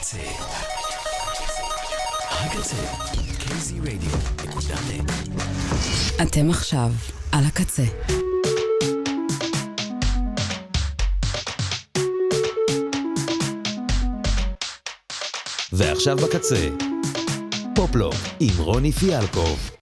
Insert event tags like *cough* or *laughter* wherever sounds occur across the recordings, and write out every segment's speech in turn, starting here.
הקצה. הקצה. kzradio.net אתם עכשיו על הקצה. ועכשיו בקצה. פופלוק עם רוני פיאלקוב.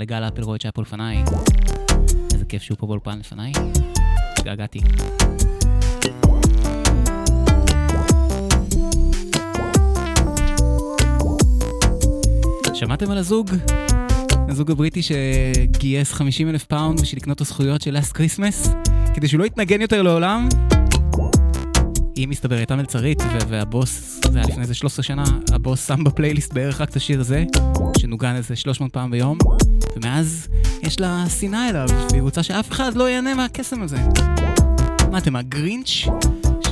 לגל אפלרויט שהיה פה לפניי. איזה כיף שהוא פה באולפן לפניי. התגעגעתי. שמעתם על הזוג? הזוג הבריטי שגייס 50 אלף פאונד בשביל לקנות את הזכויות של Last Christmas? כדי שהוא לא יתנגן יותר לעולם? היא מסתבר הייתה מלצרית, והבוס, זה היה לפני איזה 13 שנה, הבוס שם בפלייליסט בערך רק את השיר הזה, שנוגן איזה 300 פעם ביום, ומאז יש לה שנאה אליו, והיא רוצה שאף אחד לא ייהנה מהקסם הזה. מה אתם, הגרינץ' ש-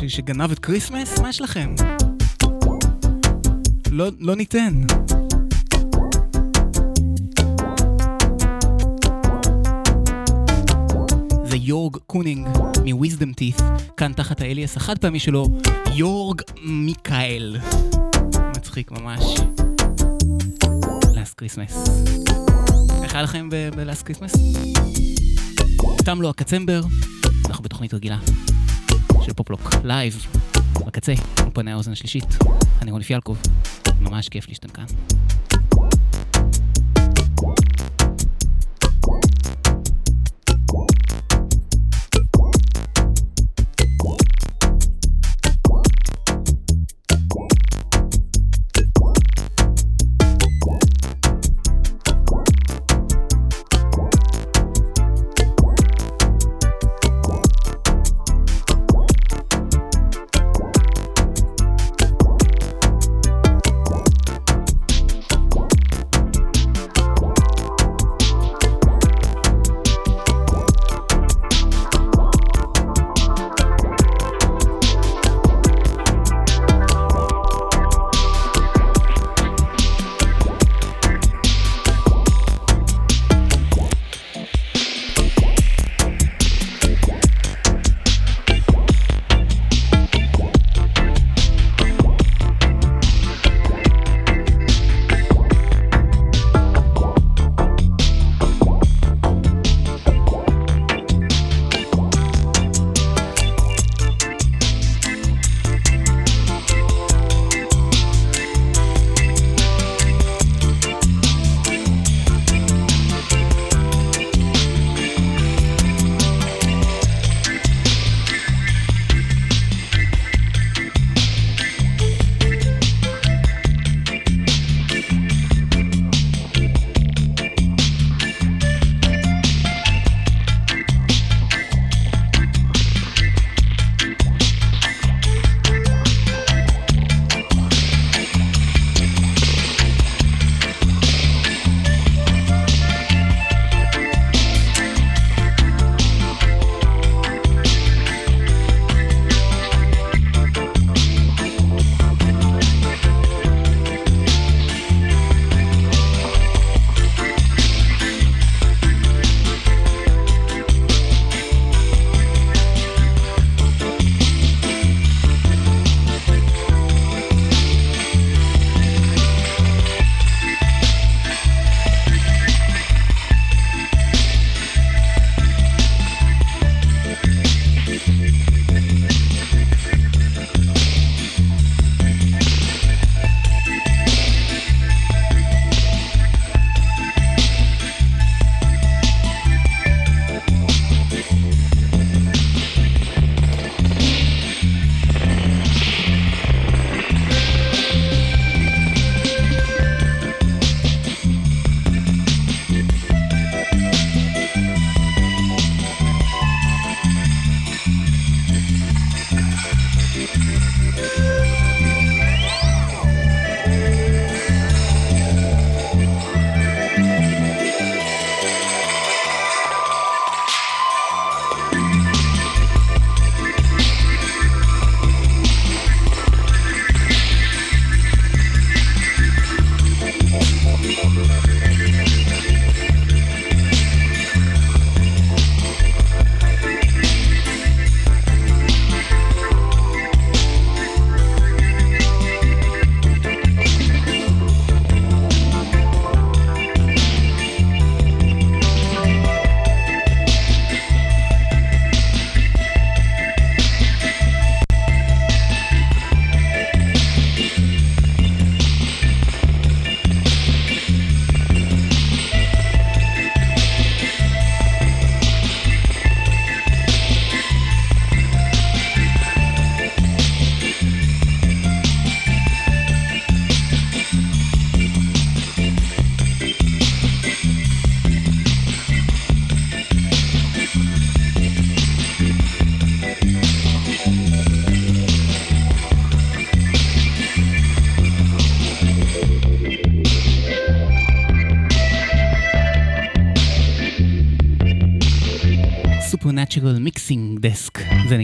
שגנב את Christmas? מה יש לכם? לא, לא ניתן. זה יורג קונינג מ Wisdom Teeth, כאן תחת ה alias החד פעמי שלו, יורג מיקאל. מצחיק ממש. Last Christmas. איך היה לכם ב Last Christmas? תם לו הדצמבר, אנחנו בתוכנית רגילה של פופלוק, live, בקצה, אולפני האוזן השלישית. אני רוני פיאלקוב, ממש כיף לי שאתם כאן.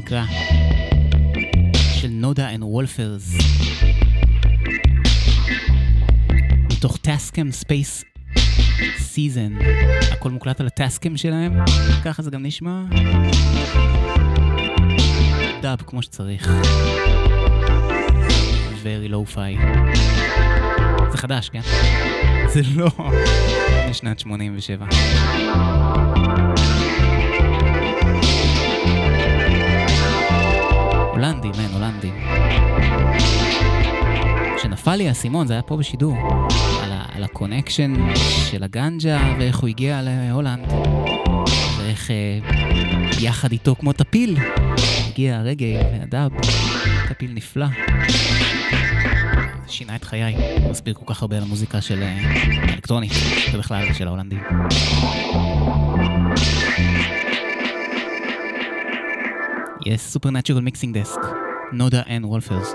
Desk, זה נקרא, של Noda and Wolfers. מתוך Tascam Space Season. הכל מוקלט על ה Tascam שלהם, ככה זה גם נשמע. דאב כמו שצריך. very lo-fi. זה חדש, כן? זה לא משנת 87. כשנפל לי האסימון, זה היה פה בשידור, על, ה- על ה connection של הגנג'ה ואיך הוא הגיע להולנד, ואיך אה, יחד איתו כמו טפיל הגיע הרגאיי והדאב, טפיל נפלא. שינה את חיי, מסביר כל כך הרבה על המוזיקה של אה, אלקטרונית, ובכלל של ההולנדים. יש Supernatural Mixing Desk, Noda and Wolfers.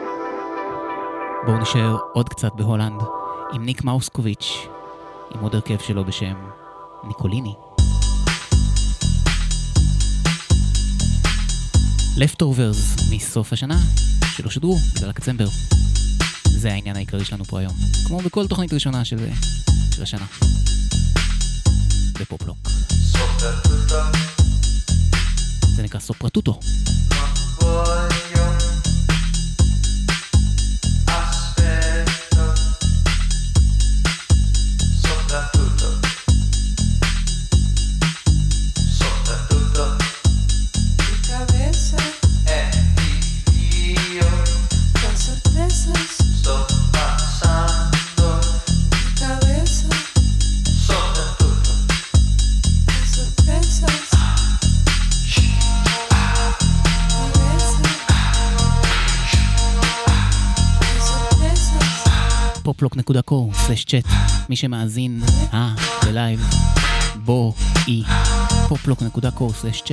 בואו נשאר עוד קצת בהולנד, עם ניק מאוסקוביץ', עם עוד הרכב שלו בשם ניקוליני. leftovers מסוף השנה, שלא שודרו בגלל הקצמבר. זה העניין העיקרי שלנו פה היום, כמו בכל תוכנית ראשונה של, של השנה. בפופלוק. זה נקרא סופרטוטו. צ'אט, מי שמאזין, אה, בלייב, בוא, אי, פופלוק.קו, סלש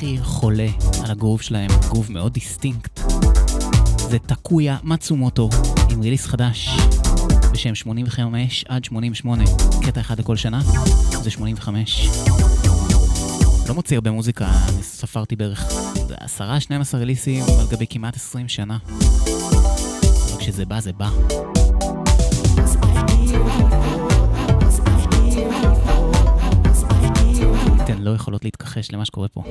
הכי חולה על הגרוב שלהם, גרוב מאוד דיסטינקט, זה טקויה מצומוטו, עם ריליס חדש בשם 85 עד 88, קטע אחד לכל שנה, זה 85. לא מוציא הרבה מוזיקה, אני ספרתי בערך 10-12 ריליסים על גבי כמעט 20 שנה. כשזה בא, זה בא. לא יכולות להתכחש למה שקורה פה.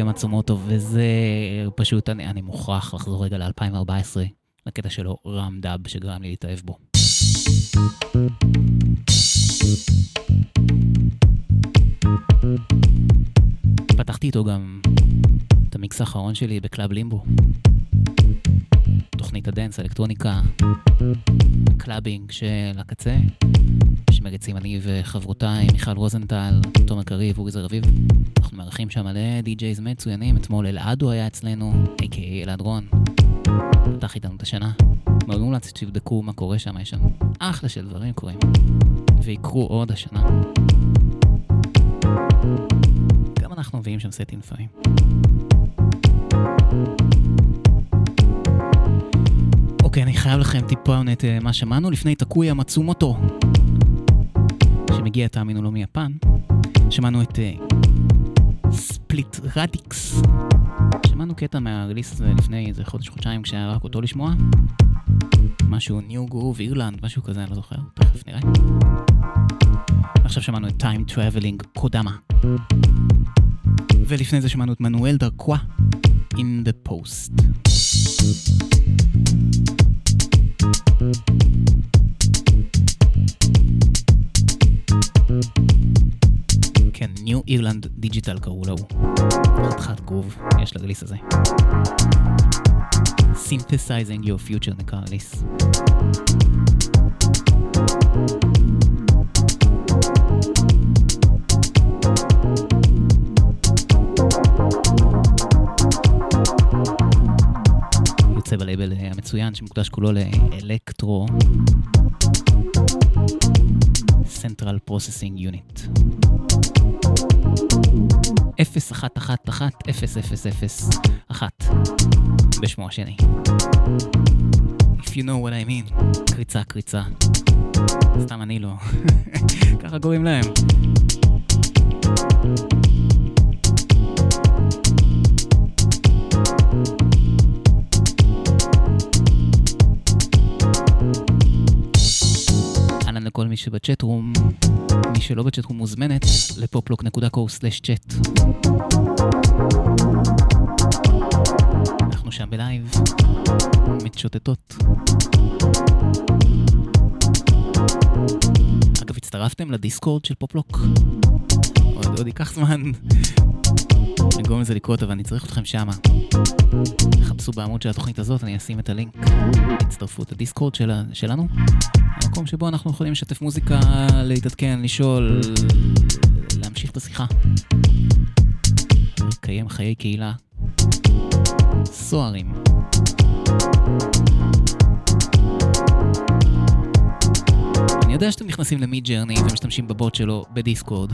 טקויה מצומוטו, וזה פשוט, אני, אני מוכרח לחזור רגע ל-2014, לקטע שלו רם דאב שגרם לי להתאהב בו. פתחתי איתו גם את המיקס האחרון שלי בקלאב לימבו. תוכנית ה dance, אלקטרוניקה, clubbing של הקצה. שמריצים אני וחברותיי, מיכל רוזנטל, תומר קריב, אורי זרביב. אנחנו מארחים שם מלא די-ג'ייז מצוינים. אתמול אלעדו היה אצלנו, a.k.a אלעד רון. פתח איתנו את השנה. מאוד מומלץ שתבדקו מה קורה שם, יש שם אחלה של דברים קורים. ויקרו עוד השנה. גם אנחנו מביאים שם סטים לפעמים. אוקיי, אני חייב לכם טיפונת אה, מה שמענו לפני תקויה מצומוטו, שמגיע, תאמינו לו, מיפן. שמענו את ספליט רדיקס. שמענו קטע מהרליס הזה לפני איזה חודש-חודשיים כשהיה רק אותו לשמוע. משהו ניו גרוב אירלנד, משהו כזה, אני לא זוכר, תכף נראה. עכשיו שמענו את Time Traveling קודמה. ולפני זה שמענו את מנואל דרקווה, In the Post. כן, New Ireland Digital קראו לו. חתיכת גרוב, יש ל release הזה. Synthesizing Your Future נקרא release. יוצא בלייבל המצוין שמוקדש כולו לאלקטרו Central Processing Unit. 0111-0001 בשמו השני. If you know what I mean, קריצה קריצה. סתם אני לא. *laughs* ככה קוראים להם. לכל מי שבצ'אט רום, מי שלא בצ'אט רום מוזמנת לפופלוק.co/צ'אט. אנחנו שם בלייב, מתשוטטות. אגב, הצטרפתם לדיסקורד של פופלוק? עוד, עוד ייקח זמן לגרום לזה לקרות, אבל אני צריך אתכם שמה. חפשו בעמוד של התוכנית הזאת, אני אשים את הלינק להצטרפות לדיסקורד של, שלנו. המקום שבו אנחנו יכולים לשתף מוזיקה, להתעדכן, לשאול, להמשיך את השיחה. לקיים חיי קהילה סוערים. אני יודע שאתם נכנסים למיד ג'רני ומשתמשים בבוט שלו בדיסקורד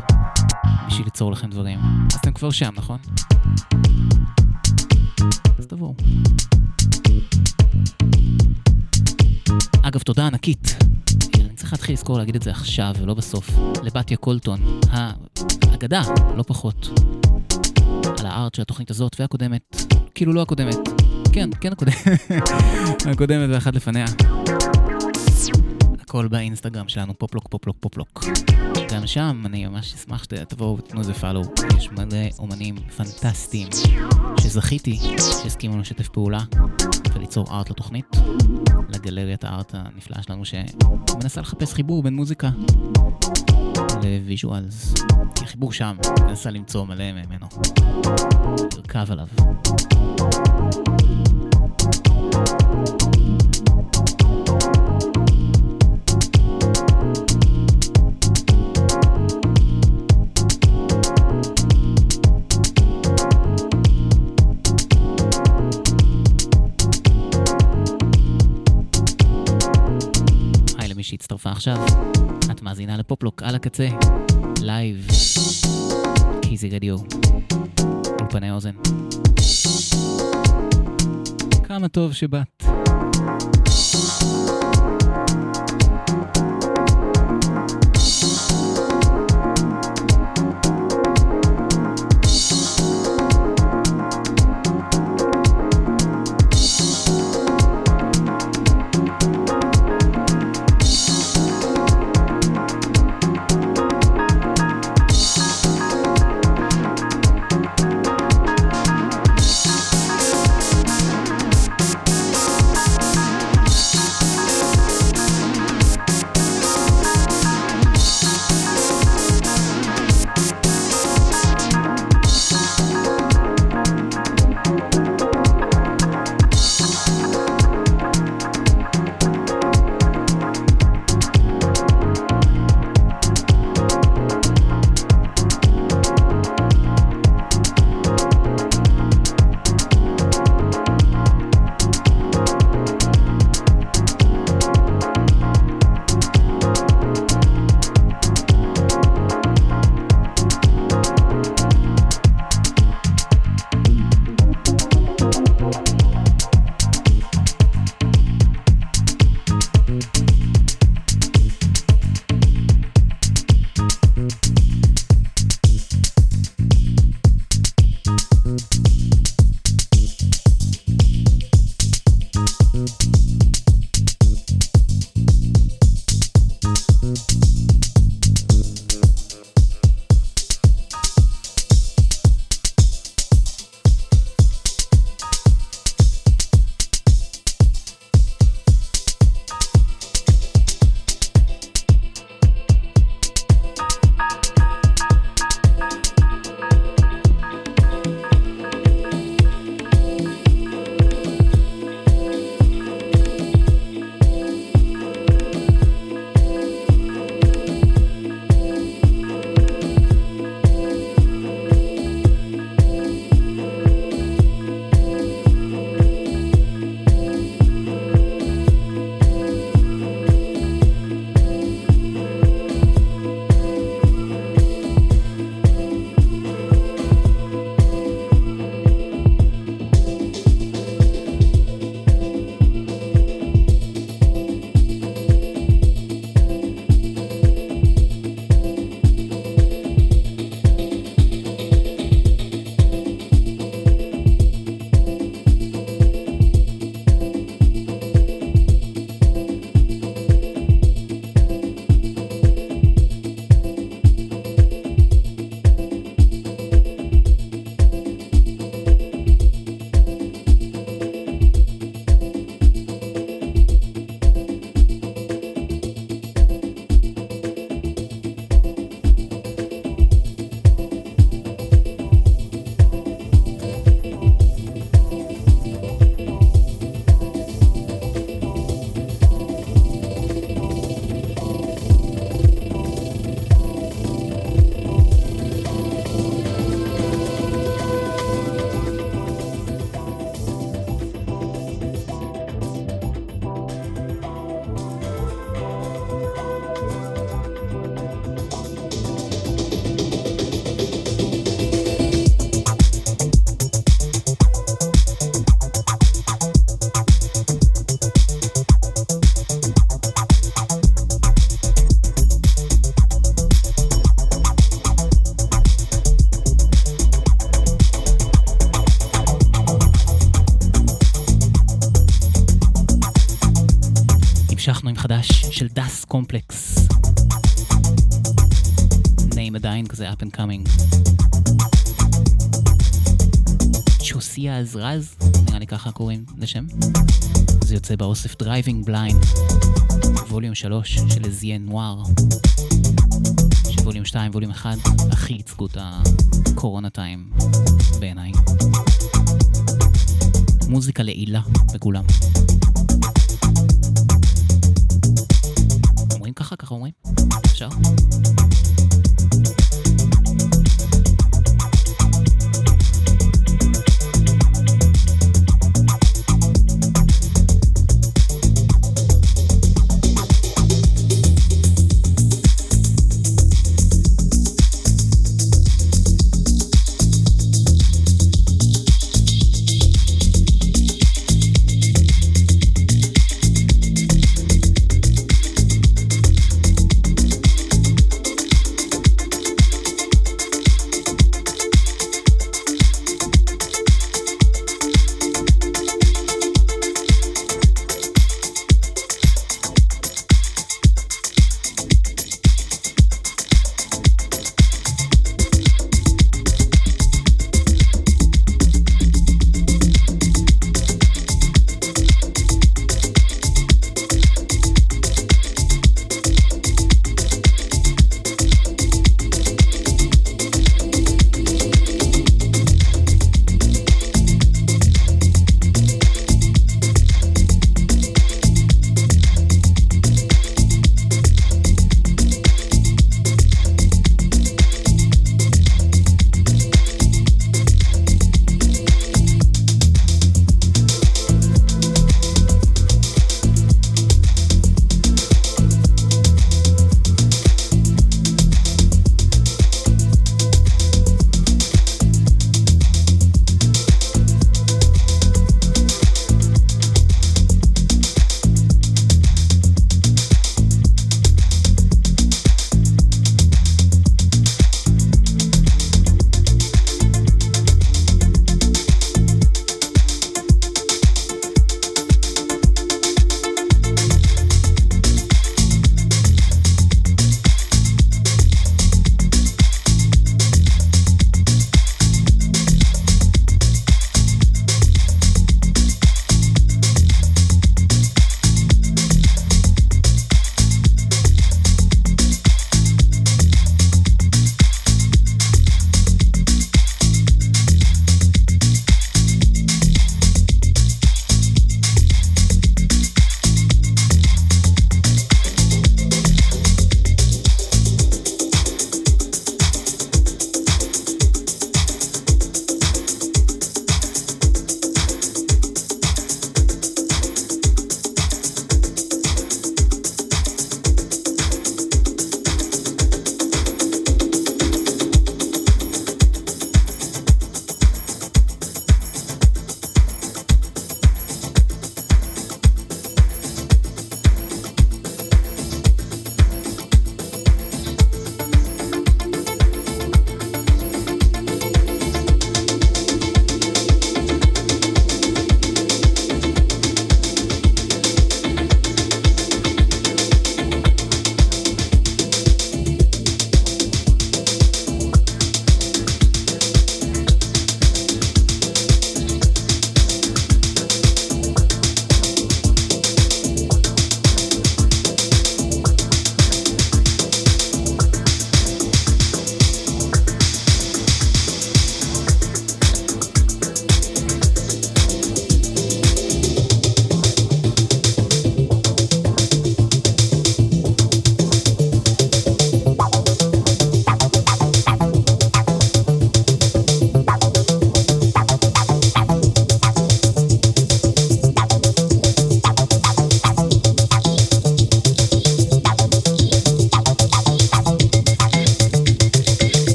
בשביל ליצור לכם דברים. אז אתם כבר שם, נכון? אז תבואו. אגב, תודה ענקית. אני צריך להתחיל לזכור להגיד את זה עכשיו ולא בסוף. לבתיה קולטון, האגדה, לא פחות, על הארט של התוכנית הזאת והקודמת. כאילו לא הקודמת. כן, כן הקודמת. *laughs* הקודמת ואחת לפניה. הכל באינסטגרם שלנו, פופלוק, פופלוק, פופלוק. גם שם אני ממש אשמח שתבואו ותתנו איזה פאלו. יש מלא אומנים פנטסטיים שזכיתי שהסכימו לשתף פעולה וליצור art לתוכנית, לגלריית ה art הנפלאה שלנו שמנסה לחפש חיבור בין מוזיקה ל visuals. החיבור שם, מנסה למצוא מלא ממנו. לרכב עליו. שהצטרפה עכשיו, את מאזינה לפופלוק על הקצה, live, KZRadio, אולפני אוזן. כמה טוב שבאת. קומפלקס. name עדיין כזה up and coming. צ'וסיה עזרז, נראה לי ככה קוראים לשם. זה יוצא באוסף דרייבינג בליינד, ווליום 3 של לזיין נואר. שווליום 2 ווליום 1 הכי ייצגו את הקורונה טיים בעיניי. מוזיקה לעילה בכולם.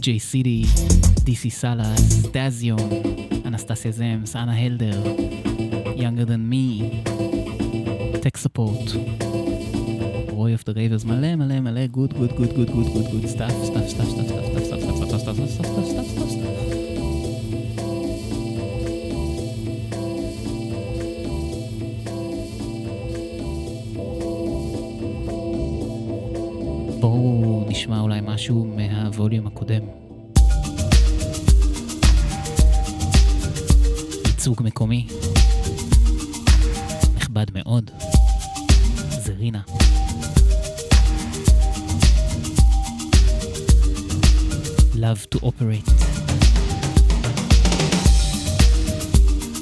די.ג'יי סידי, די.סי סאלאס, דאזיון, אנסטסיה זמס, אנה הלדר, Younger than me, Tech Support, רוי אוף דה רייברס, מלא מלא מלא גוד גוד גוד גוד גוד גוד גוד סטאפ סטאפ סטאפ סטאפ סטאפ סטאפ סטאפ סטאפ סטאפ סטאפ סטאפ סטאפ סטאפ סטאפ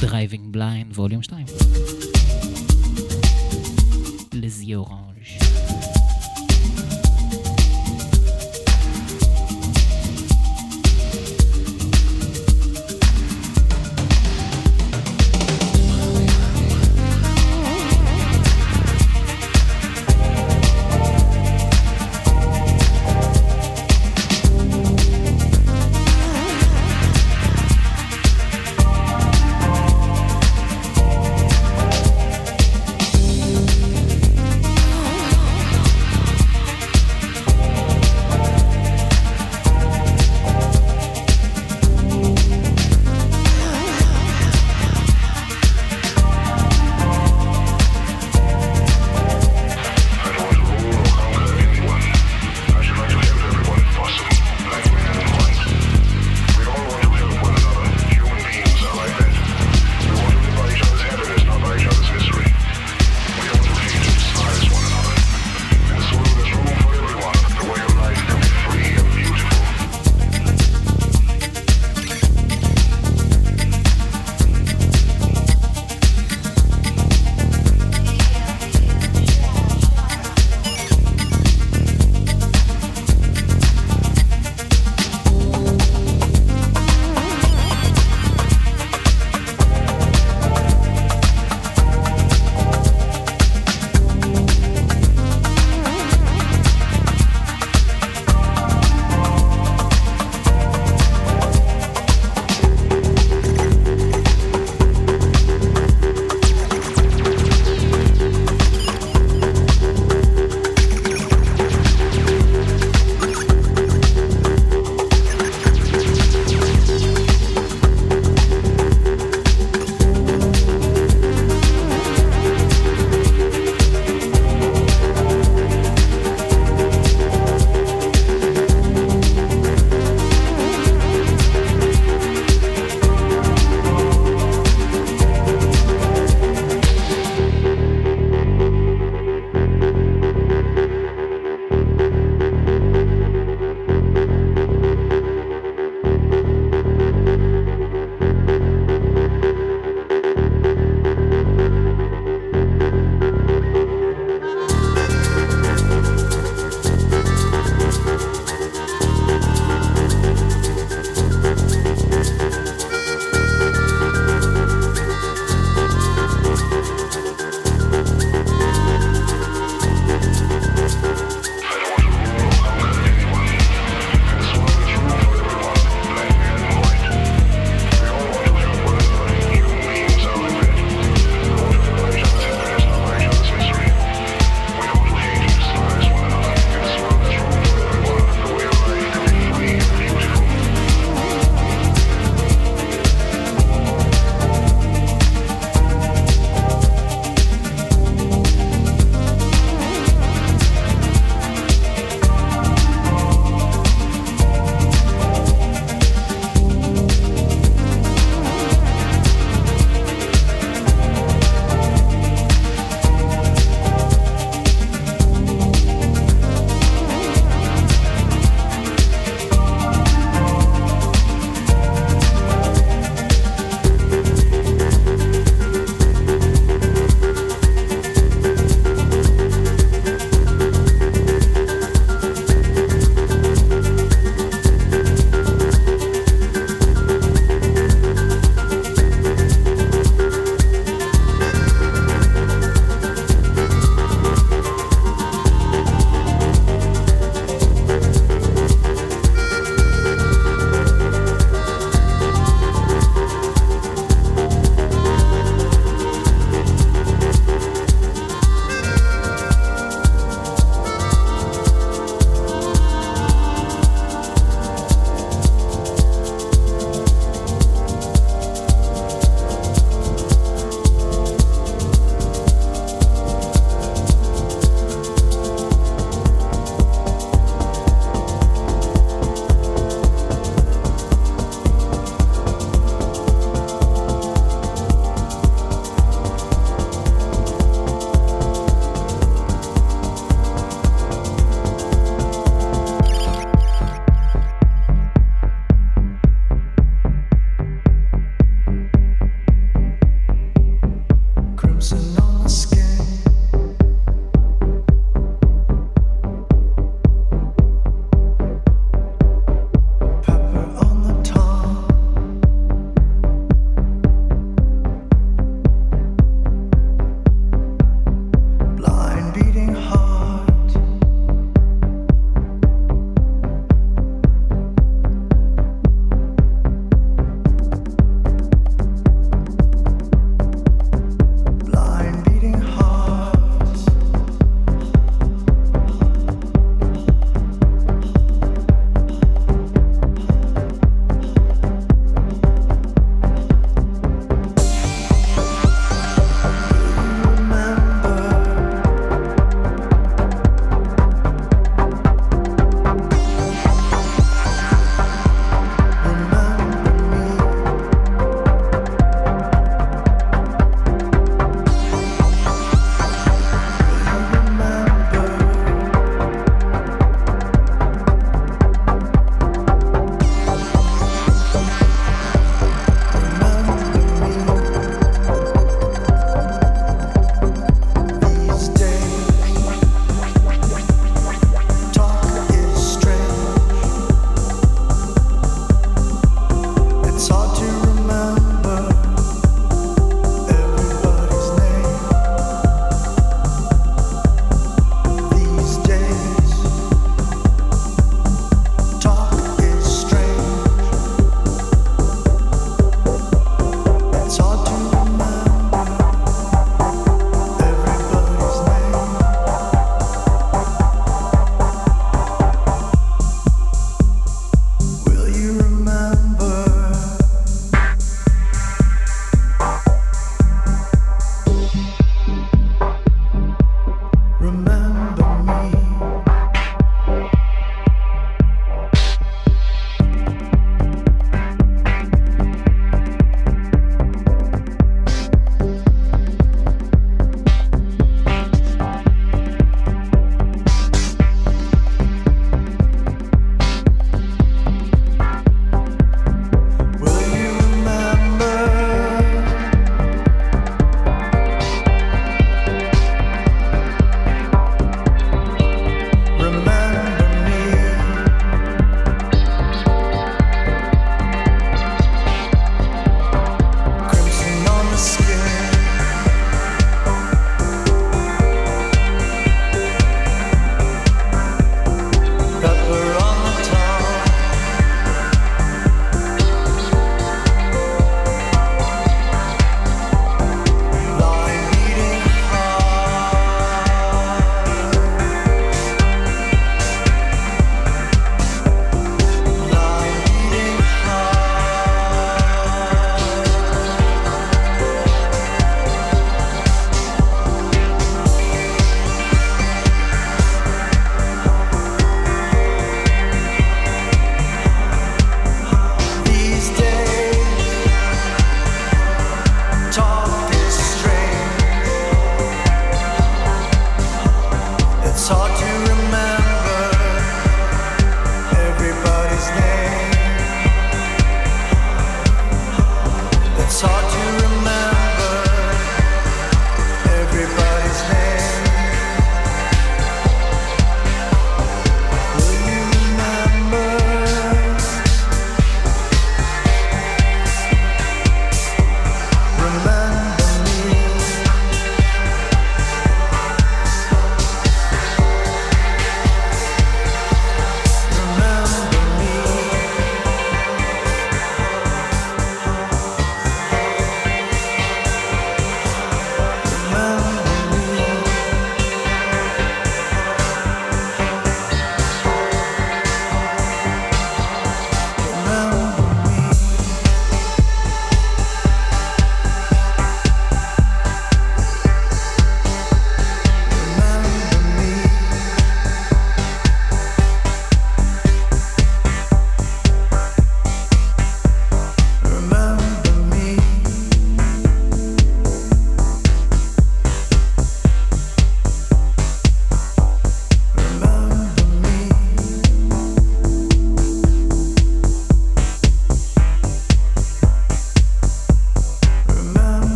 Driving blind, ווליום 2. לזי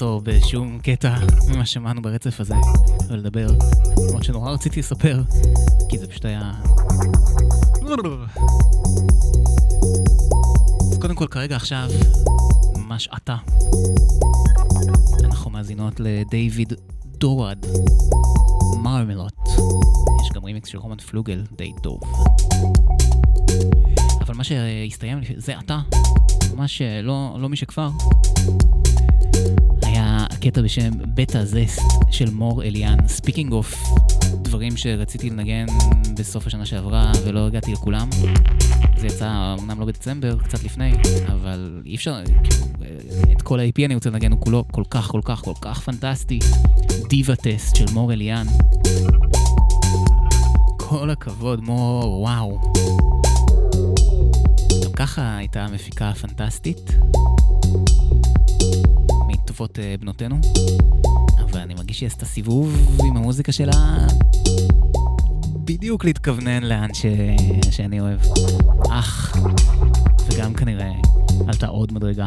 לעצור בשום קטע ממה שמענו ברצף הזה ולדבר, למרות שנורא רציתי לספר, כי זה פשוט היה... אז קודם כל, כרגע עכשיו, ממש עתה, אנחנו מאזינות לדייוויד דורד, מרמלוט. יש גם רימיקס של רומן פלוגל, די טוב. אבל מה שהסתיים זה עתה, ממש לא, לא משכבר. היה קטע בשם Diva Test של מור אליאן. speaking of דברים שרציתי לנגן בסוף השנה שעברה ולא הגעתי לכולם. זה יצא אמנם לא בדצמבר, קצת לפני, אבל אי אפשר, כאילו, את כל ה-EP אני רוצה לנגן, הוא כולו כל כך כל כך כל כך פנטסטי. Diva Test של מור אליאן. כל הכבוד, מור, וואו. גם ככה הייתה מפיקה פנטסטית. מטובות אה, בנותינו. אבל אני מרגיש שהיא עשתה סיבוב עם המוזיקה שלה בדיוק להתכוונן לאן ש... שאני אוהב. אך, וגם כנראה עלתה עוד מדרגה.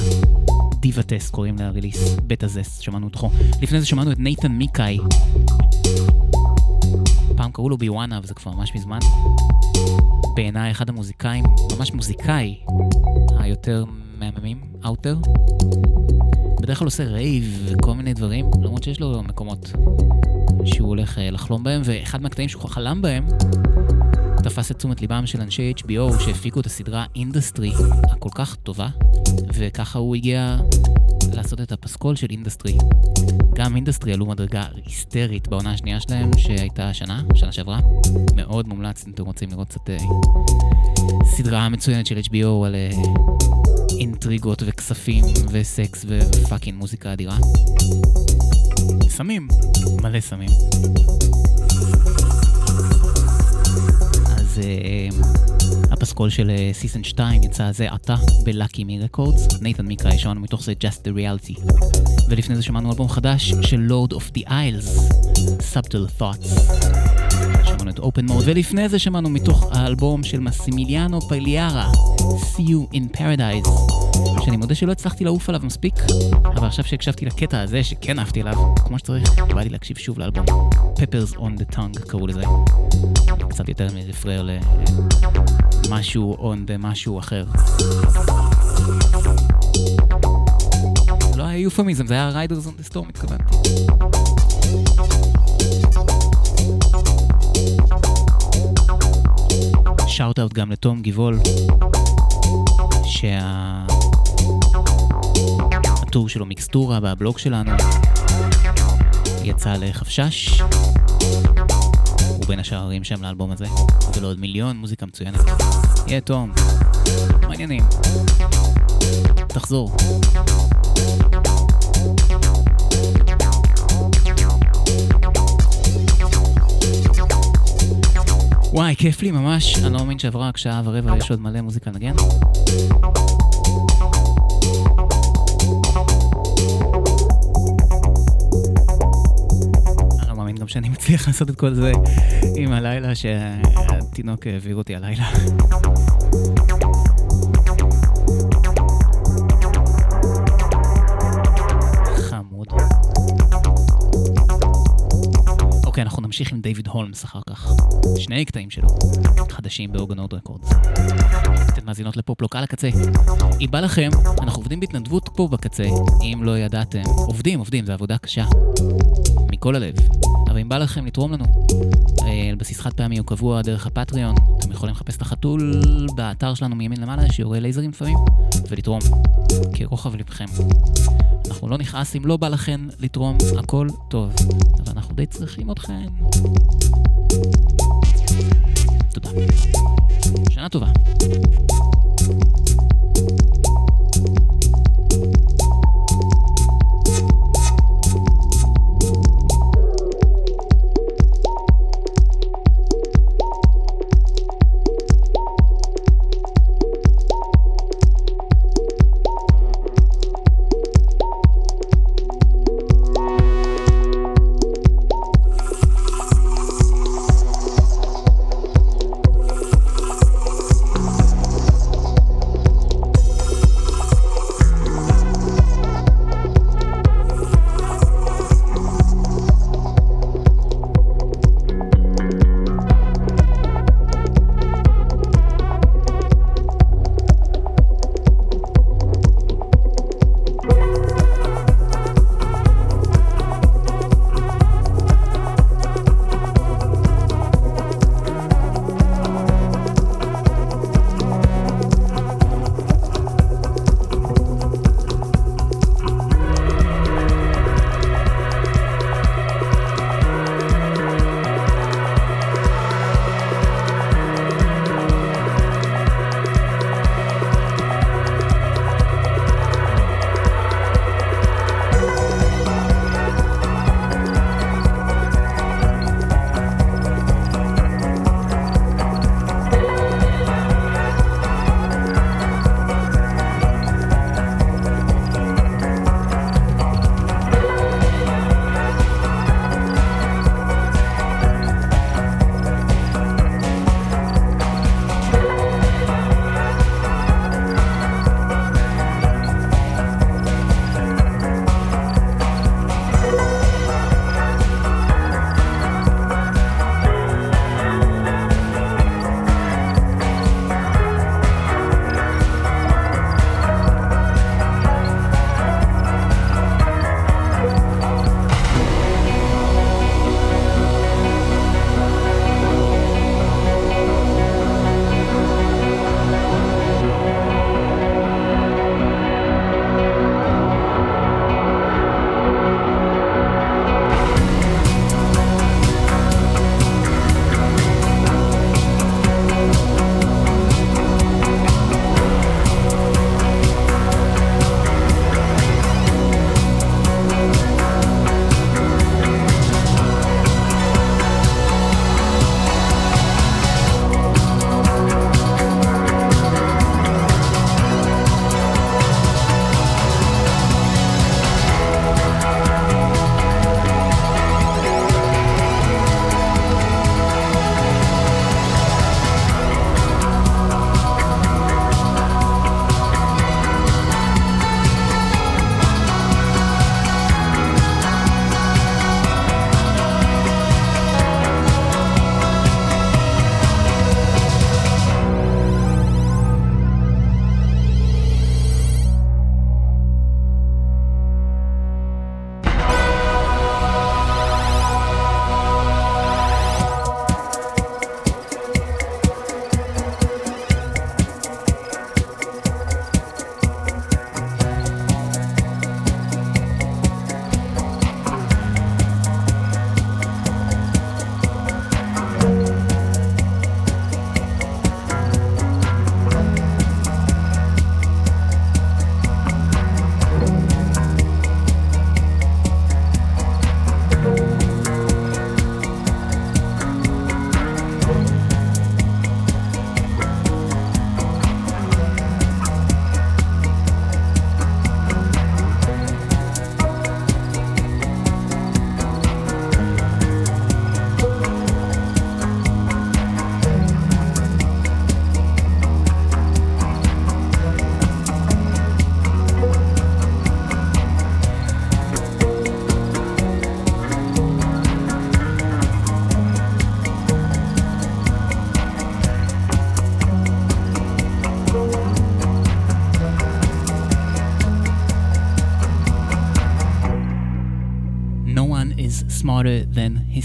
דיבה טסט קוראים לה ריליס, בטה זסט, שמענו אותו. לפני זה שמענו את נייתן מיקאי. פעם קראו לו ביוואנה, וזה כבר ממש מזמן. בעיניי אחד המוזיקאים, ממש מוזיקאי, היותר מהממים, out there. בדרך כלל עושה רייב וכל מיני דברים, למרות שיש לו מקומות שהוא הולך אה, לחלום בהם, ואחד מהקטעים שהוא חלם בהם תפס את תשומת ליבם של אנשי HBO שהפיקו את הסדרה אינדסטרי הכל כך טובה, וככה הוא הגיע לעשות את הפסקול של אינדסטרי. גם אינדסטרי עלו מדרגה היסטרית בעונה השנייה שלהם, שהייתה השנה, שנה שעברה. מאוד מומלץ אם אתם רוצים לראות קצת אה, סדרה מצוינת של HBO על אה, אינטריגות וכספים וסקס ו fucking מוזיקה אדירה. סמים, מלא סמים. אז uh, הפסקול של season 2 יצא זה עתה ב LuckyMe Records, נייתן מיקיי שמענו מתוך זה Just the Reality. ולפני זה שמענו אלבום חדש של Lord of the Isles, Subtle Thoughts. שמענו את Open Mode, ולפני זה שמענו מתוך האלבום של מסימיליאנו פליארה, See You in Paradise, שאני מודה שלא הצלחתי לעוף עליו מספיק, אבל עכשיו שהקשבתי לקטע הזה, שכן אהבתי עליו, כמו שצריך, בא לי להקשיב שוב לאלבום. Peppers on the Tongue קראו לזה. קצת יותר פרייר למשהו on the משהו אחר. לא היה יופמיזם, זה היה ריידרס on the storm התכוונתי. שאוט אאוט גם לתום גיבול, שהטור שלו מיקסטורה בבלוג שלנו יצא לחפשש. הוא בין השערים שם לאלבום הזה, ולא עוד מיליון מוזיקה מצוינת. יהיה תום, מעניינים. תחזור. וואי, כיף לי ממש, אני לא מאמין שעברה רק שעה ורבע, יש עוד מלא מוזיקה לנגן. אני לא מאמין גם שאני מצליח לעשות את כל זה עם הלילה שהתינוק העביר אותי הלילה. אוקיי, אנחנו נמשיך עם דיוויד הולמס אחר כך. שני קטעים שלו, חדשים באורגנוד רקורדס. אתן מאזינות לפופלוק על הקצה. אם בא לכם, אנחנו עובדים בהתנדבות פה בקצה. אם לא ידעתם, עובדים, עובדים, זו עבודה קשה. מכל הלב. אבל אם בא לכם לתרום לנו, אה, על בסיס חד פעמי או קבוע דרך הפטריון, אתם יכולים לחפש את החתול באתר שלנו מימין למעלה, שיורה לייזרים לפעמים, ולתרום. כרוחב לבכם. אנחנו לא נכעס אם לא בא לכם לתרום, הכל טוב. אבל אנחנו די צריכים אתכם. תודה. שנה טובה.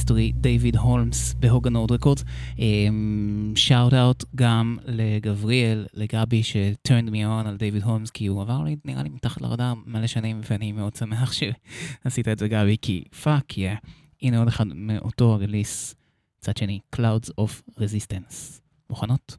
פקטורי, דיוויד הולמס ב Höga Nord Rekords. shout out גם לגבריאל, לגבי, ש-turned me on על דיוויד הולמס, כי הוא עבר לי, נראה לי, מתחת לרדאר מלא שנים, ואני מאוד שמח שעשית את זה, גבי, כי fuck yeah. Yeah. הנה עוד אחד מאותו release, צד שני, Clouds of Resistance. מוכנות?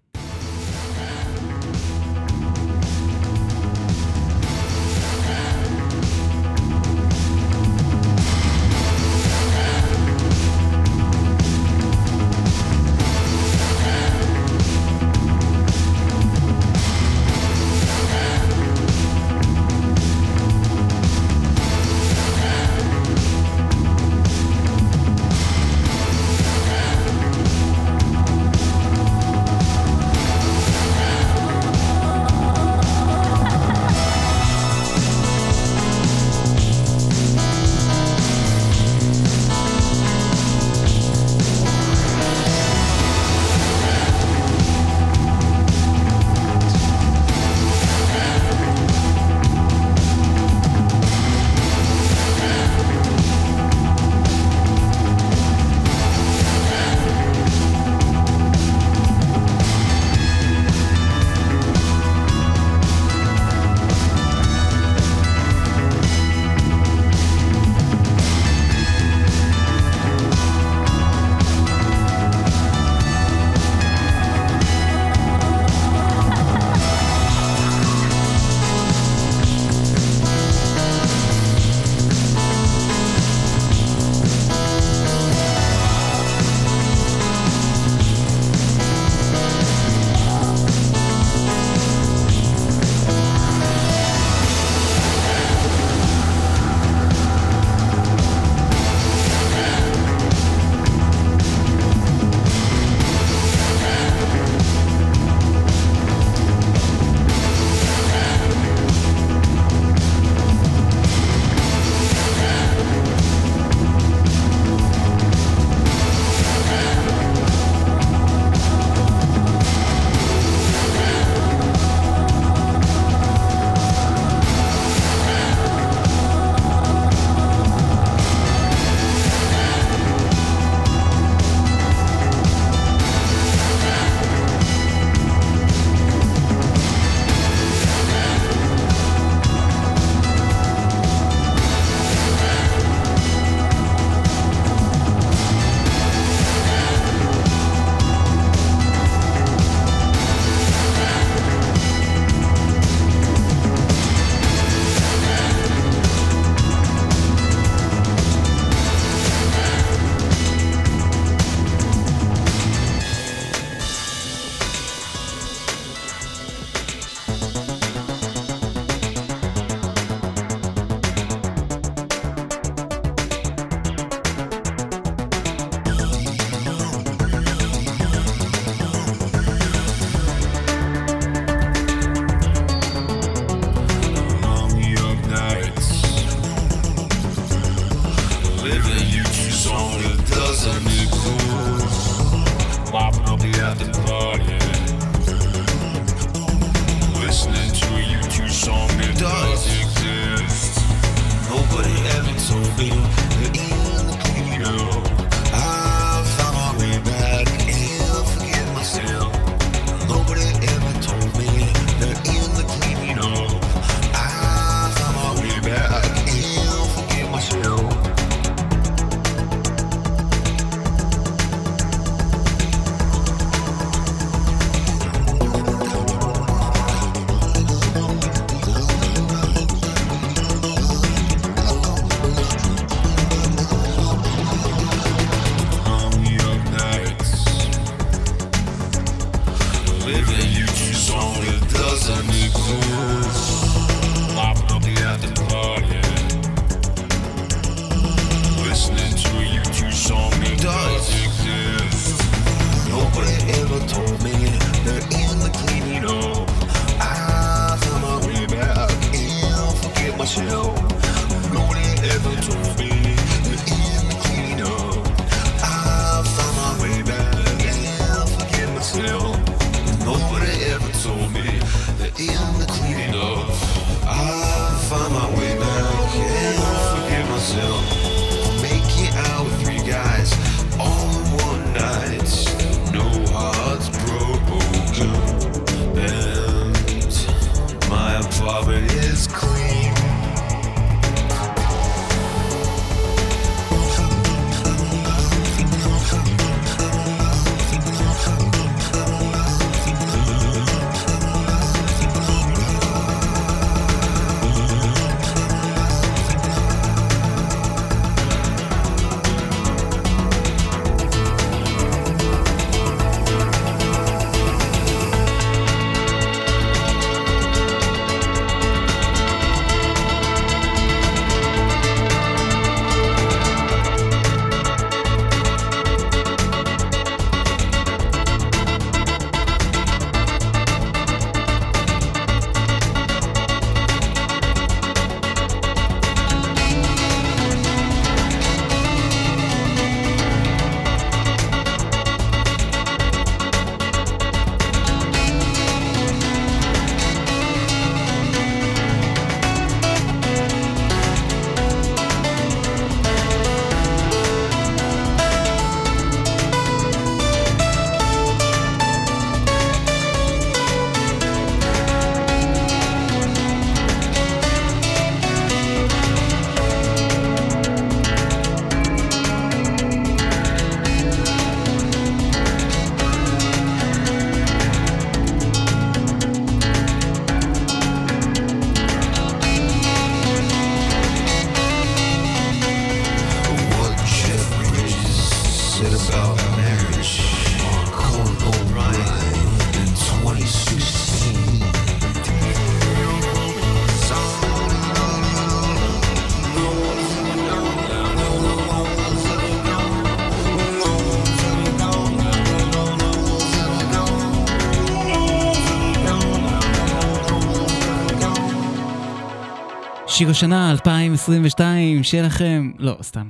שיר השנה 2022 שלכם, לא, סתם.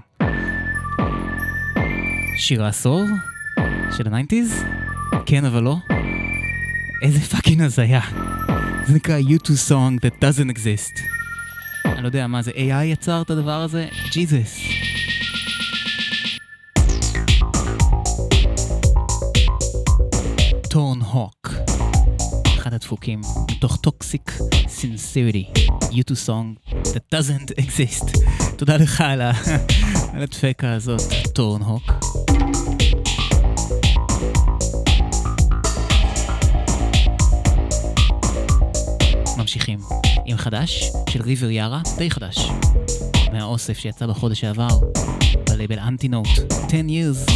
שיר העשור? של ה nineties? כן, אבל לא. איזה fucking הזיה. זה נקרא U2 Song That Doesn't Exist. אני לא יודע מה זה, AI יצר את הדבר הזה? ג'יזוס. Torn Hawk. אחד הדפוקים, מתוך Toxic Sincerity, U2 Song That Doesn't Exist. תודה לך על, *laughs* הדפקה הזאת, Torn Hawk. ממשיכים עם חדש של River Yarra, די חדש, מהאוסף שיצא בחודש שעבר, בלייבל Antinote, 10 years.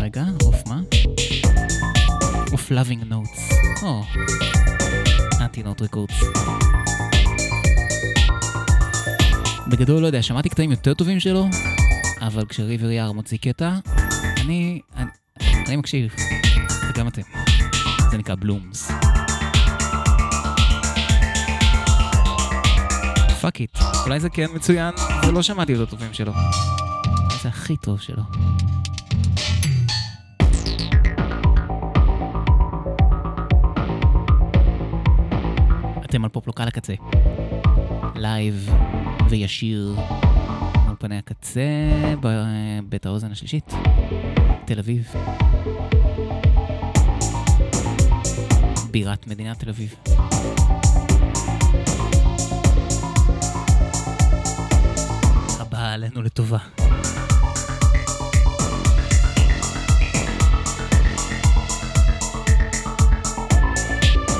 רגע, of מה? of loving notes. או, Antinote Records. בגדול, לא יודע, שמעתי קטעים יותר טובים שלו, אבל כש River Yarra מוציא קטע, אני, אני, אני מקשיב, וגם אתם. זה נקרא Blooms. fuck it, אולי זה כן מצוין, ולא שמעתי את הטובים שלו. זה הכי טוב שלו. אתם על פופלוק על הקצה. live וישיר מאולפני הקצה בבית האוזן השלישית, תל אביב. בירת מדינת תל אביב. הבאה עלינו לטובה.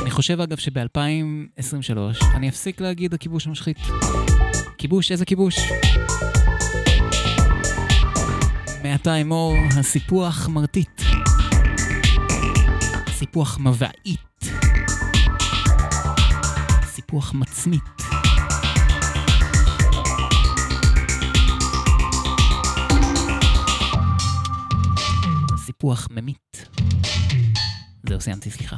אני חושב אגב שב-2023 אני אפסיק להגיד הכיבוש המשחית. כיבוש, איזה כיבוש? מעתה אמור הסיפוח מרטיט. סיפוח מבעית. סיפוח מצמית. סיפוח ממית. זהו, סיימתי, סליחה.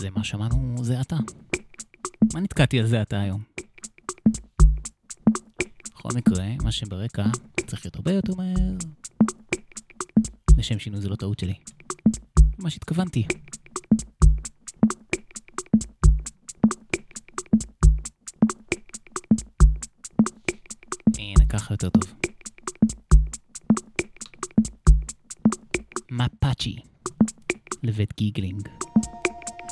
זה מה שמענו זה עתה. מה נתקעתי על זה עתה היום? בכל מקרה, מה שברקע צריך להיות הרבה יותר מהר. לשם שינוי זה לא טעות שלי. מה שהתכוונתי. הנה, ככה יותר טוב. מפאצ'י לבית גיגלינג.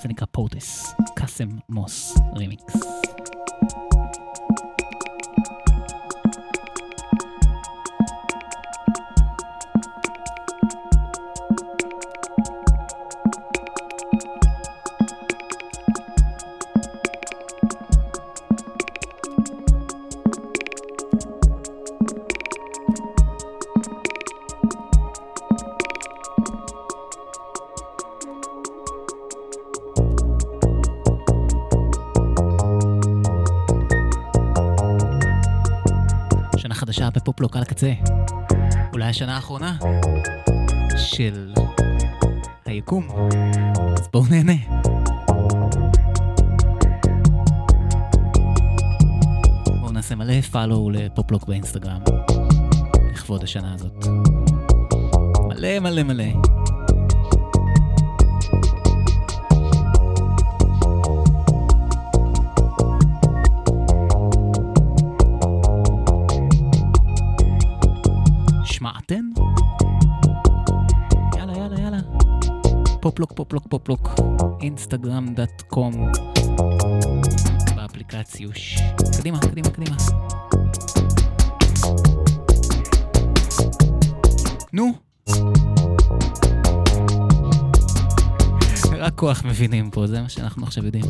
זה נקרא פוטס, קאסם מוס הקצה. אולי השנה האחרונה של היקום. אז בואו נהנה. בואו נעשה מלא פאלו לפופלוק באינסטגרם. לכבוד השנה הזאת. מלא מלא מלא. פופלוק, פופלוק, פופלוק. קום. באפליקציוש. קדימה, קדימה, קדימה. נו. רק כוח מבינים פה, זה מה שאנחנו עכשיו יודעים.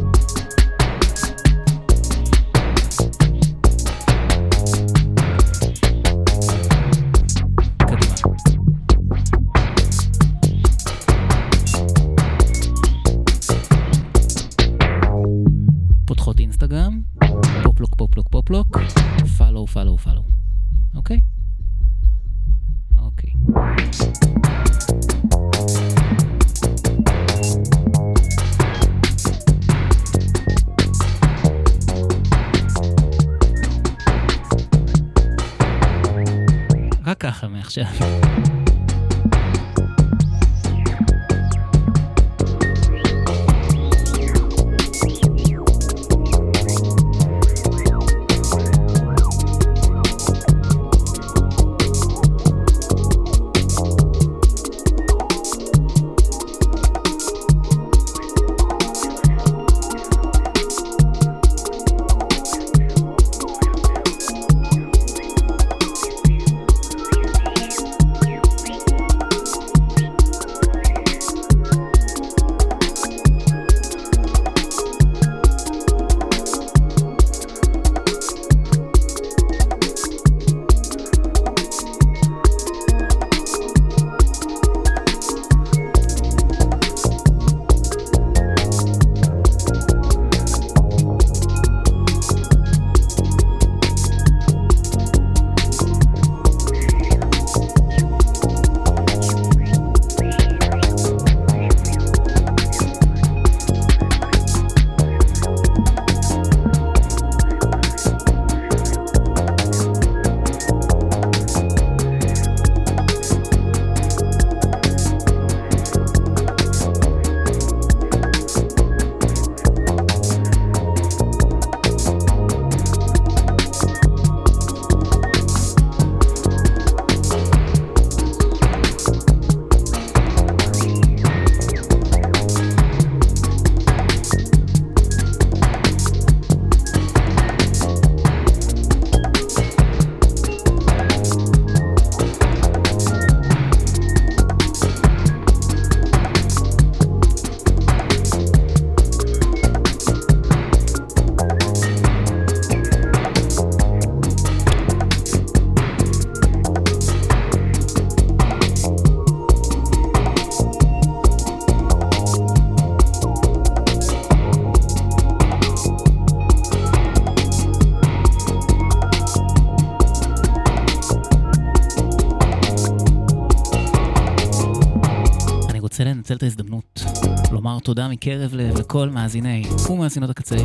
מקרב לב לכל מאזיני ומאזינות הקצה,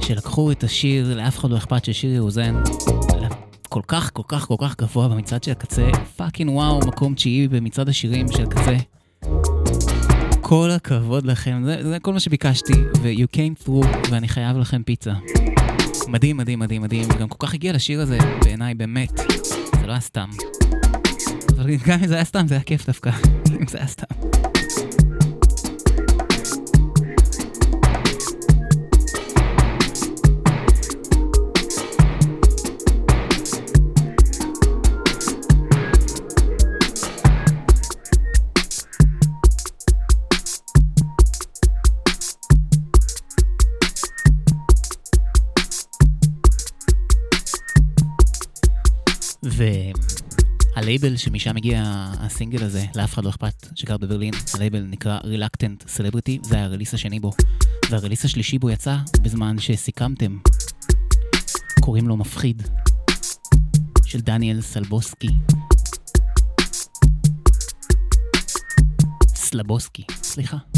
שלקחו את השיר, לאף אחד לא אכפת של שירי רוזן, כל כך, כל כך, כל כך גבוה במצעד של הקצה, fucking wow, מקום תשיעי במצעד השירים של הקצה. כל הכבוד לכם, זה, זה כל מה שביקשתי, ו-you came through, ואני חייב לכם פיצה. מדהים, מדהים, מדהים, מדהים, גם כל כך הגיע לשיר הזה, בעיניי, באמת. זה לא היה סתם. אבל גם אם זה היה סתם, זה היה כיף דווקא, *laughs* אם זה היה סתם. והלייבל שמשם הגיע הסינגל הזה, לאף אחד לא אכפת, שגר בברלין, הלייבל נקרא Reluctant Celebrity, זה היה הרליס השני בו. והרליס השלישי בו יצא בזמן שסיכמתם. קוראים לו מפחיד, של דניאל סלבוסקי. סלבוסקי, סליחה.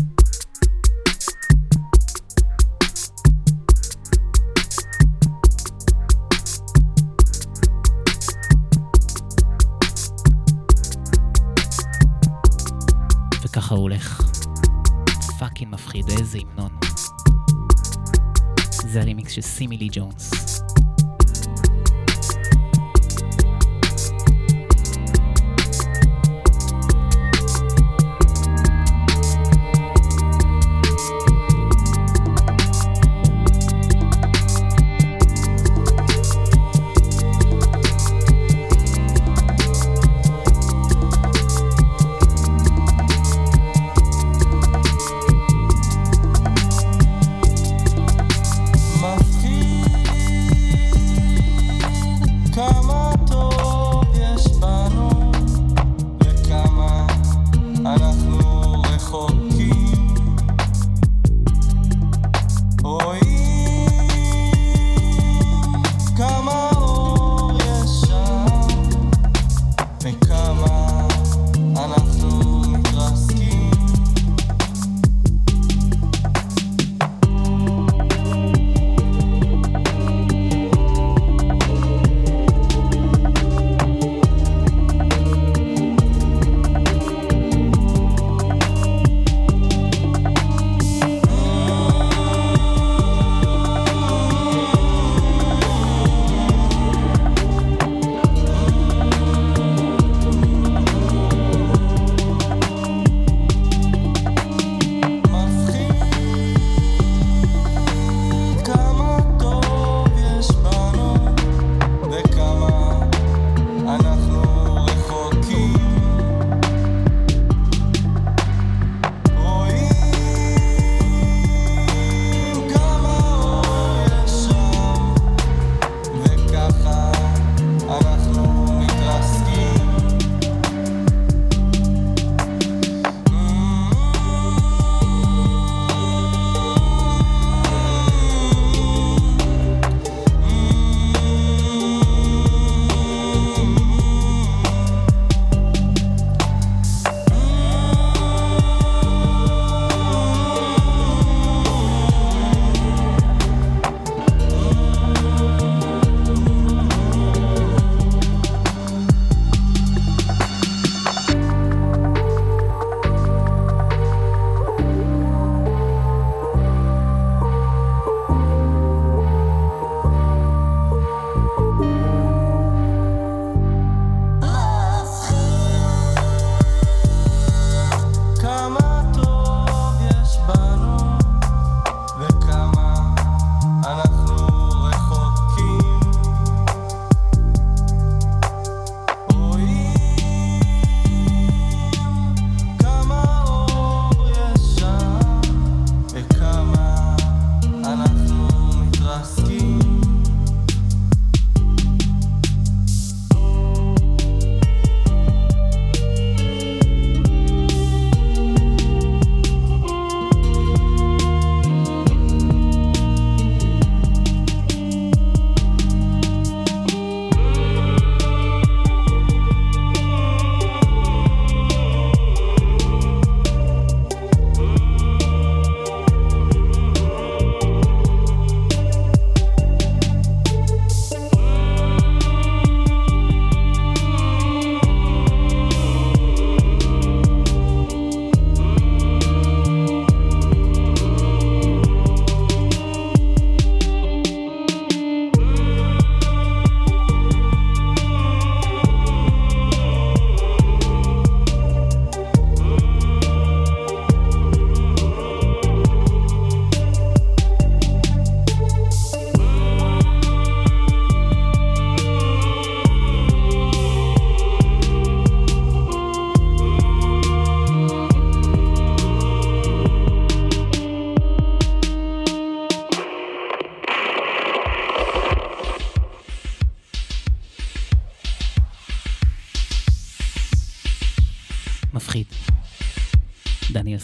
וככה הוא הולך. fucking מפחיד, איזה המנון. זה הרימיקס של סימי לי ג'ונס.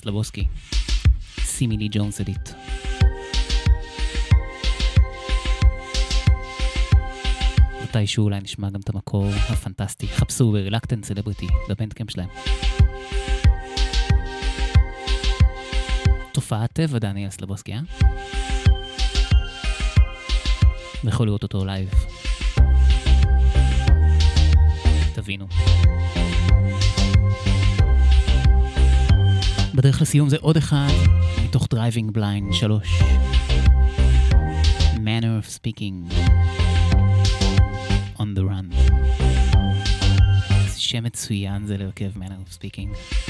סלבוסקי, שימי לי ג'ונס edit. מתישהו אולי נשמע גם את המקור הפנטסטי. חפשו ב-Reluctant Celebrity, ב-Bandcamp שלהם. תופעת טבע דניאל סלבוסקי, אה? ויכול לראות אותו live. תבינו. בדרך לסיום זה עוד אחד מתוך Driving Blind 3. manner of speaking on the run. שם מצוין זה להרכב manner of speaking.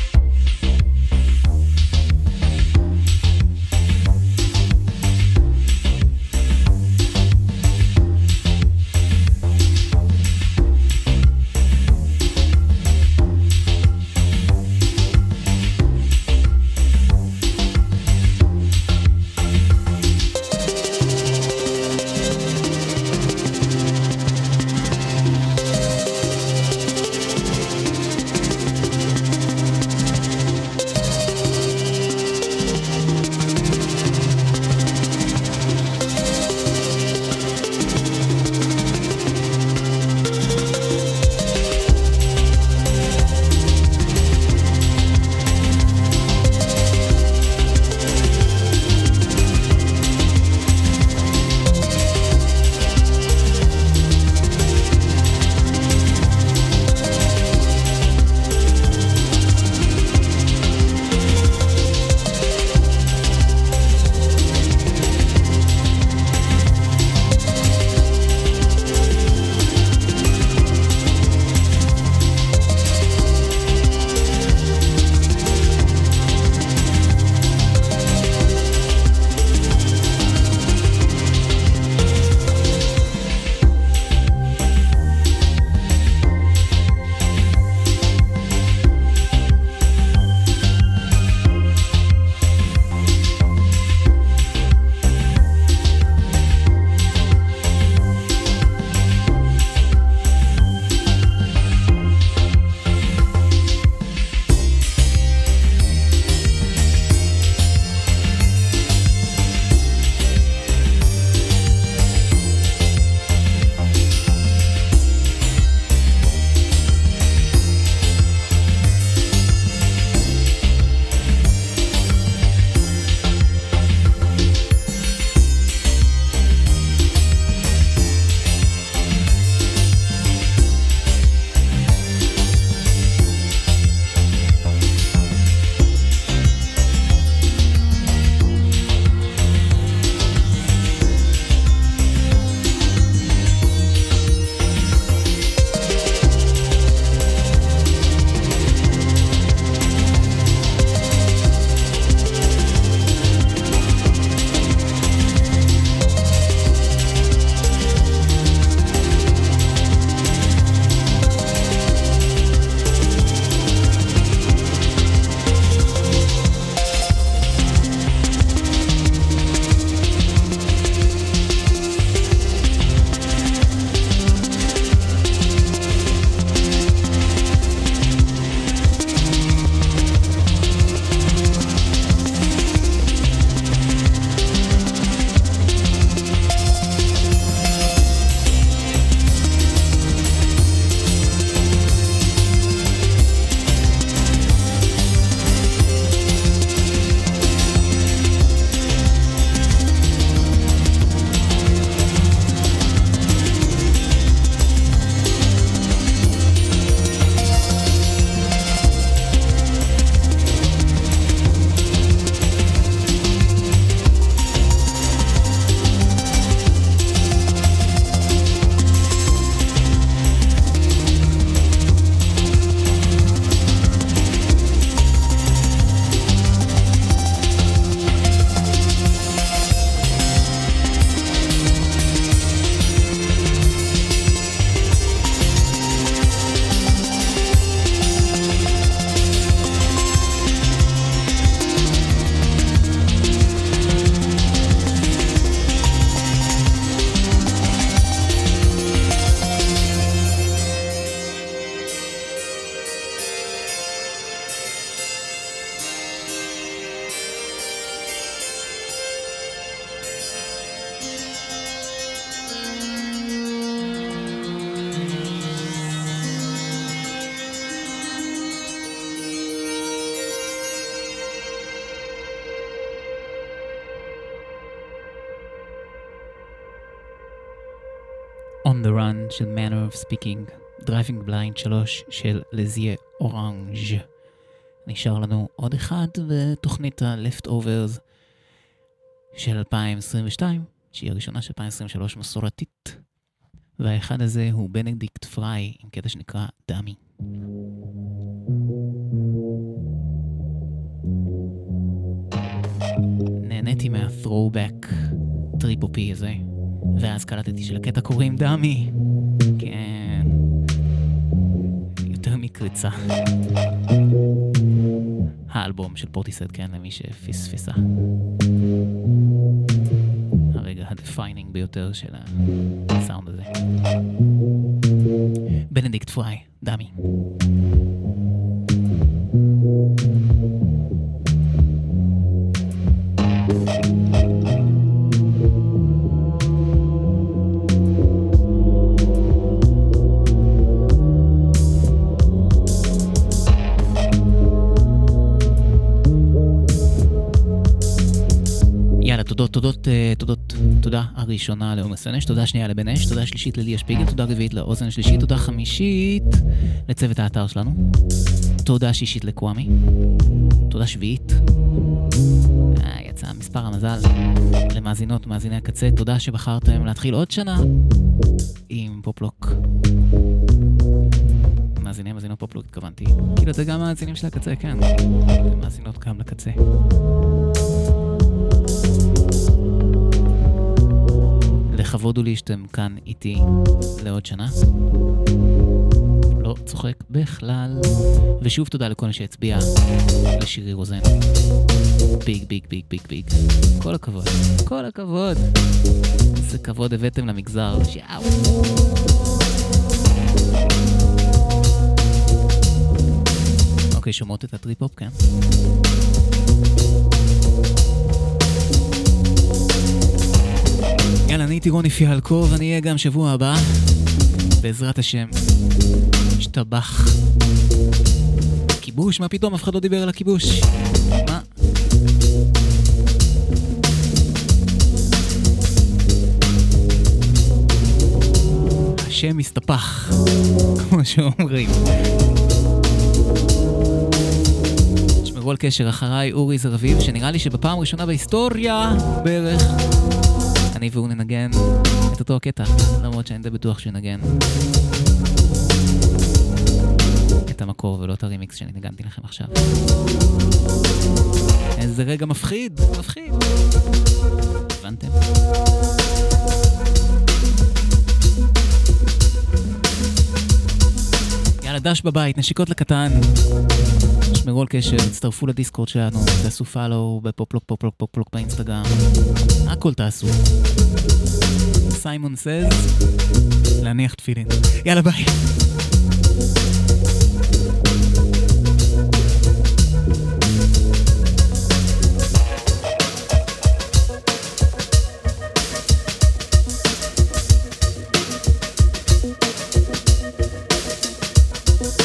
Speaking, Driving Blind 3 של לזיה אורנג'. נשאר לנו עוד אחד בתוכנית ה-Leftovers של 2022, שהיא הראשונה של 2023 מסורתית. והאחד הזה הוא בנדיקט פריי עם קטע שנקרא דמי. נהניתי מה-throwback טריפ-הופי הזה, ואז קלטתי שלקטע קוראים Dummy. כן, יותר מקריצה. האלבום של פורטיסט, כן, למי שפספסה. הרגע ה-defining ביותר של הסאונד הזה. בנדיקט פריי, Dummy. תודות, תודות, אה, תודות. תודה הראשונה לעומס אנש, תודה שנייה לבן אש, תודה שלישית לליה שפיגל, תודה רביעית לאוזן השלישית, תודה חמישית לצוות האתר שלנו, תודה שישית לקוואמי, תודה שביעית. אה, יצא מספר המזל למאזינות, מאזיני הקצה, תודה שבחרתם להתחיל עוד שנה עם פופלוק. מאזיני מאזינות פופלוק התכוונתי. כאילו זה גם מאזינים של הקצה, כן. מאזינות גם לקצה. לכבוד הוא לי שאתם כאן איתי לעוד שנה. לא צוחק בכלל. ושוב תודה לכל מי שהצביע לשירי רוזן. big big big big big. כל הכבוד. כל הכבוד. איזה כבוד הבאתם למגזר. שאו. אוקיי, שומעות את הטריפ-הופ, כן? יאללה, אני הייתי רוני פיאלקו, ואני אהיה גם שבוע הבא, בעזרת השם. השתבח. כיבוש? מה פתאום? אף אחד לא דיבר על הכיבוש. מה? השם מסתפח, כמו שאומרים. תשמרו על קשר, אחריי אורי זרביב, שנראה לי שבפעם הראשונה בהיסטוריה בערך אני והוא ננגן את אותו הקטע, למרות שאני די בטוח שנגן את המקור ולא את הרימיקס שאני נגנתי לכם עכשיו. איזה רגע מפחיד, מפחיד. הבנתם? יאללה, דש בבית, נשיקות לקטן. תשמרו על קשר, תצטרפו לדיסקורד שלנו, תעשו פאלו בפופלוק פופלוק פופלוק באינסטגרם. הכל תעשו. סיימון סז, להניח תפילין. יאללה ביי.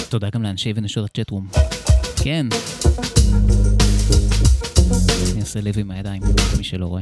תודה גם לאנשי ונשות הצ'טרום. כן. אני עושה לב עם הידיים, מי שלא רואה.